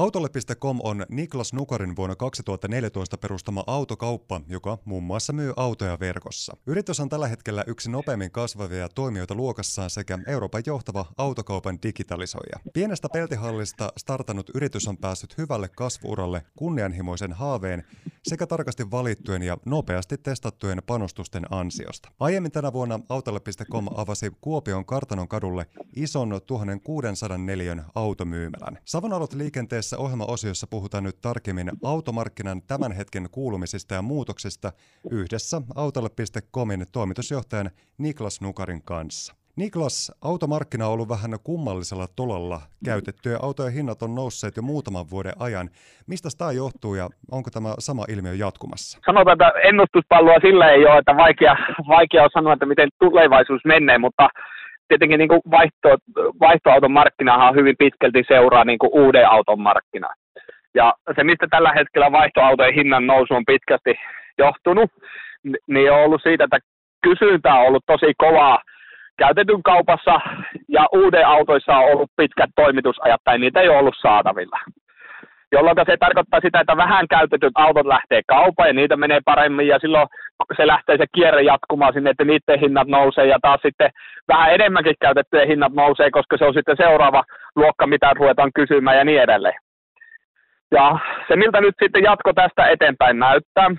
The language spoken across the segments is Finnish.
Autolle.com on Niklas Nukarin vuonna 2014 perustama autokauppa, joka muun muassa myy autoja verkossa. Yritys on tällä hetkellä yksi nopeimmin kasvavia toimijoita luokassaan sekä Euroopan johtava autokaupan digitalisoija. Pienestä peltihallista startannut yritys on päässyt hyvälle kasvuuralle kunnianhimoisen haaveen sekä tarkasti valittujen ja nopeasti testattujen panostusten ansiosta. Aiemmin tänä vuonna Autolle.com avasi Kuopion Kartanon kadulle ison 1600 neliön automyymälän. Savonalot liikenteessä ohjelmaosiossa puhutaan nyt tarkemmin automarkkinan tämän hetken kuulumisista ja muutoksista yhdessä Autolle.comin toimitusjohtajan Niklas Nukarin kanssa. Niklas, automarkkina on ollut vähän kummallisella tolalla. Käytettyjä autojen hinnat on nousseet jo muutaman vuoden ajan. Mistä tämä johtuu ja onko tämä sama ilmiö jatkumassa? Sanotaan, että ennustuspalloa sillä ei ole, että vaikea, vaikea on sanoa, että miten tulevaisuus menee, mutta tietenkin niin kuin vaihto, vaihtoauton markkinahan hyvin pitkälti seuraa niin kuin uuden auton markkinaa. Ja se, mistä tällä hetkellä vaihtoautojen hinnan nousu on pitkästi johtunut, niin on ollut siitä, että kysyntä on ollut tosi kovaa käytetyn kaupassa ja uuden autoissa on ollut pitkät toimitusajat tai niitä ei ole ollut saatavilla. Jolloin se tarkoittaa sitä, että vähän käytetyt autot lähtee kaupaan ja niitä menee paremmin ja silloin se lähtee se kierre jatkumaan sinne, että niiden hinnat nousee ja taas sitten vähän enemmänkin käytettyjen hinnat nousee, koska se on sitten seuraava luokka, mitä ruvetaan kysymään ja niin edelleen. Ja se, miltä nyt sitten jatko tästä eteenpäin näyttää,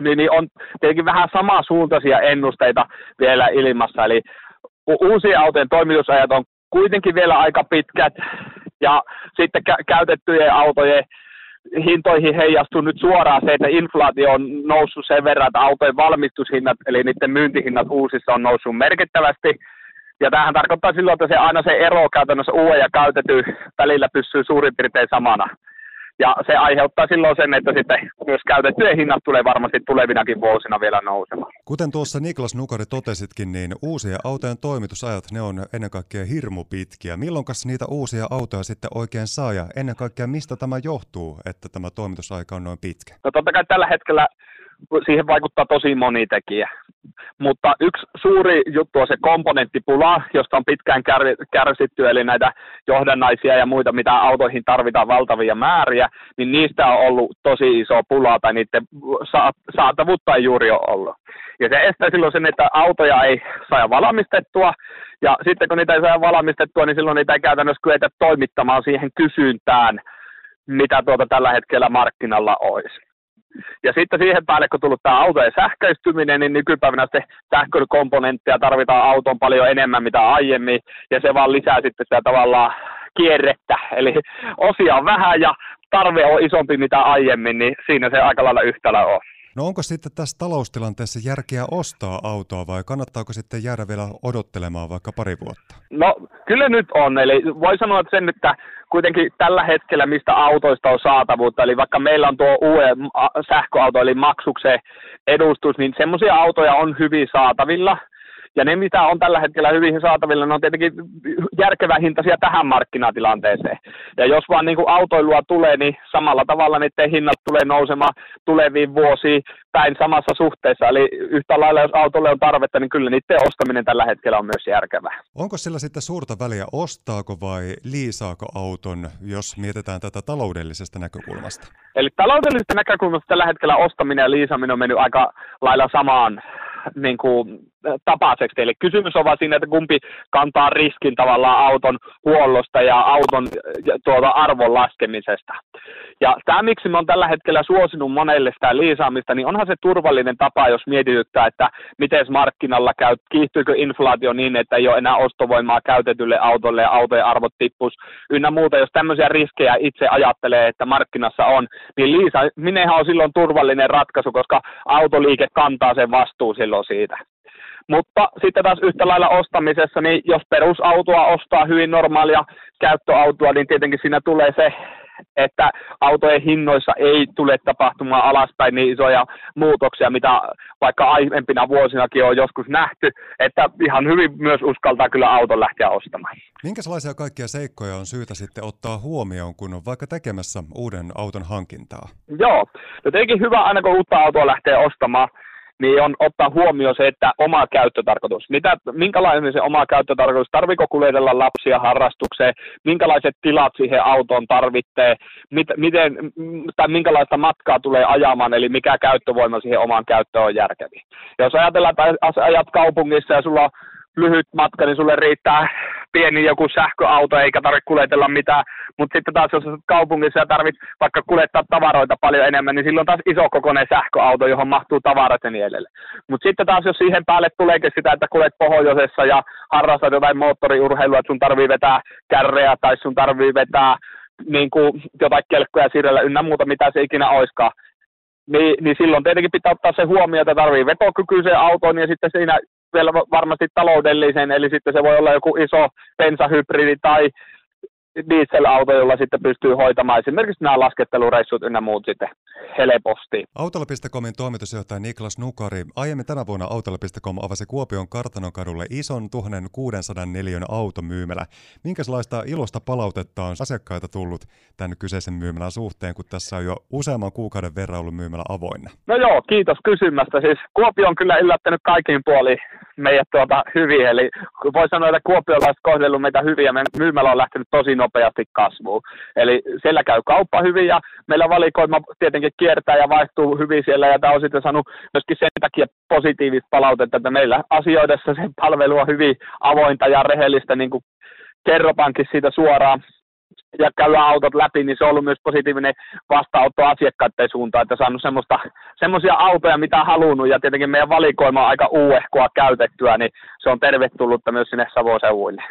niin, niin on tietenkin vähän samansuuntaisia ennusteita vielä ilmassa. Eli uusien autojen toimitusajat on kuitenkin vielä aika pitkät, ja sitten kä- käytettyjen autojen hintoihin heijastuu nyt suoraan se, että inflaatio on noussut sen verran, että autojen valmistushinnat, eli niiden myyntihinnat uusissa on noussut merkittävästi. Ja tämähän tarkoittaa silloin, että se aina se ero käytännössä uuden ja käytetyn välillä pysyy suurin piirtein samana. Ja se aiheuttaa silloin sen, että sitten myös käytettyjen hinnat tulee varmasti tulevinakin vuosina vielä nousemaan. Kuten tuossa Niklas Nukari totesitkin, niin uusien autojen toimitusajat, ne on ennen kaikkea hirmu pitkiä. Milloin niitä uusia autoja sitten oikein saa ja ennen kaikkea mistä tämä johtuu, että tämä toimitusaika on noin pitkä? No totta kai tällä hetkellä siihen vaikuttaa tosi moni tekijä. Mutta yksi suuri juttu on se komponenttipula, josta on pitkään kärsitty, eli näitä johdannaisia ja muita, mitä autoihin tarvitaan valtavia määriä, niin niistä on ollut tosi iso pula tai niiden saatavuutta ei juuri ole ollut. Ja se estää silloin sen, että autoja ei saa valmistettua, ja sitten kun niitä ei saa valmistettua, niin silloin niitä ei käytännössä kyetä toimittamaan siihen kysyntään, mitä tuota tällä hetkellä markkinalla olisi. Ja sitten siihen päälle, kun tullut tämä autojen sähköistyminen, niin nykypäivänä sitten sähkökomponentteja tarvitaan auton paljon enemmän mitä aiemmin, ja se vaan lisää sitten sitä tavallaan kierrettä. Eli osia on vähän ja tarve on isompi mitä aiemmin, niin siinä se aika lailla yhtälö on. No onko sitten tässä taloustilanteessa järkeä ostaa autoa vai kannattaako sitten jäädä vielä odottelemaan vaikka pari vuotta? No kyllä nyt on, eli voi sanoa sen, että kuitenkin tällä hetkellä mistä autoista on saatavuutta, eli vaikka meillä on tuo uuden sähköauto eli maksukseen edustus, niin semmoisia autoja on hyvin saatavilla – ja ne, mitä on tällä hetkellä hyvin saatavilla, ne on tietenkin järkevä hintaisia tähän markkinatilanteeseen. Ja jos vaan niin kuin autoilua tulee, niin samalla tavalla niiden hinnat tulee nousemaan tuleviin vuosiin päin samassa suhteessa. Eli yhtä lailla, jos autolle on tarvetta, niin kyllä niiden ostaminen tällä hetkellä on myös järkevää. Onko sillä sitten suurta väliä, ostaako vai liisaako auton, jos mietitään tätä taloudellisesta näkökulmasta? Eli taloudellisesta näkökulmasta tällä hetkellä ostaminen ja liisaminen on mennyt aika lailla samaan niin kuin, tapaiseksi. Eli kysymys on vaan siinä, että kumpi kantaa riskin tavallaan auton huollosta ja auton tuota arvon laskemisesta. Ja tämä, miksi me on tällä hetkellä suosinut monelle sitä liisaamista, niin onhan se turvallinen tapa, jos mietityttää, että miten markkinalla käy, kiihtyykö inflaatio niin, että ei ole enää ostovoimaa käytetylle autolle ja autojen arvot tippus ynnä muuta. Jos tämmöisiä riskejä itse ajattelee, että markkinassa on, niin liisa, minnehän on silloin turvallinen ratkaisu, koska autoliike kantaa sen vastuu silloin siitä. Mutta sitten taas yhtä lailla ostamisessa, niin jos perusautoa ostaa hyvin normaalia käyttöautoa, niin tietenkin siinä tulee se, että autojen hinnoissa ei tule tapahtumaan alaspäin niin isoja muutoksia, mitä vaikka aiempina vuosinakin on joskus nähty, että ihan hyvin myös uskaltaa kyllä auton lähteä ostamaan. Minkälaisia kaikkia seikkoja on syytä sitten ottaa huomioon, kun on vaikka tekemässä uuden auton hankintaa? Joo, no tietenkin hyvä aina kun uutta autoa lähtee ostamaan, niin on ottaa huomioon se, että oma käyttötarkoitus. Mitä, minkälainen se oma käyttötarkoitus, tarviko kuljetella lapsia harrastukseen, minkälaiset tilat siihen autoon tarvitsee, mit, miten, tai minkälaista matkaa tulee ajamaan, eli mikä käyttövoima siihen omaan käyttöön on järkevi. Jos ajatellaan, että ajat kaupungissa ja sulla on lyhyt matka, niin sulle riittää pieni joku sähköauto, eikä tarvitse kuljetella mitään. Mutta sitten taas, jos kaupungissa ja tarvit vaikka kuljettaa tavaroita paljon enemmän, niin silloin taas iso kokoinen sähköauto, johon mahtuu tavarat ja niin edelleen. Mutta sitten taas, jos siihen päälle tuleekin sitä, että kulet pohjoisessa ja harrastat jotain moottoriurheilua, että sun tarvii vetää kärreä tai sun tarvii vetää niin kuin jotain kelkkoja sirrellä ynnä muuta, mitä se ikinä oiskaan, niin, niin silloin tietenkin pitää ottaa se huomioon, että tarvii vetokykyisen auton ja sitten siinä vielä varmasti taloudellisen, eli sitten se voi olla joku iso bensahybridi tai dieselauto, jolla sitten pystyy hoitamaan esimerkiksi nämä laskettelureissut ynnä muut sitten helposti. Autolla.comin toimitusjohtaja Niklas Nukari. Aiemmin tänä vuonna Autolla.com avasi Kuopion Kartanokadulle ison 1600 neliön automyymälä. Minkälaista ilosta palautetta on asiakkaita tullut tämän kyseisen myymälän suhteen, kun tässä on jo useamman kuukauden verran ollut myymälä avoinna? No joo, kiitos kysymästä. Siis Kuopio on kyllä yllättänyt kaikin puolin meidät tuota hyvin, eli voi sanoa, että kuopiolaiset kohdellut meitä hyvin ja meidän myymälä on lähtenyt tosi nopeasti kasvuun. Eli siellä käy kauppa hyvin ja meillä valikoima tietenkin kiertää ja vaihtuu hyvin siellä. Ja tämä on sitten saanut myöskin sen takia positiivista palautetta, että meillä asioidessa se palvelu on hyvin avointa ja rehellistä, niin kuin kerropankin siitä suoraan ja käydään autot läpi, niin se on ollut myös positiivinen vastaanotto asiakkaiden suuntaan, että saanut semmoista, semmoisia autoja, mitä halunnut, ja tietenkin meidän valikoima on aika uehkoa käytettyä, niin se on tervetullutta myös sinne Savoseuvuille.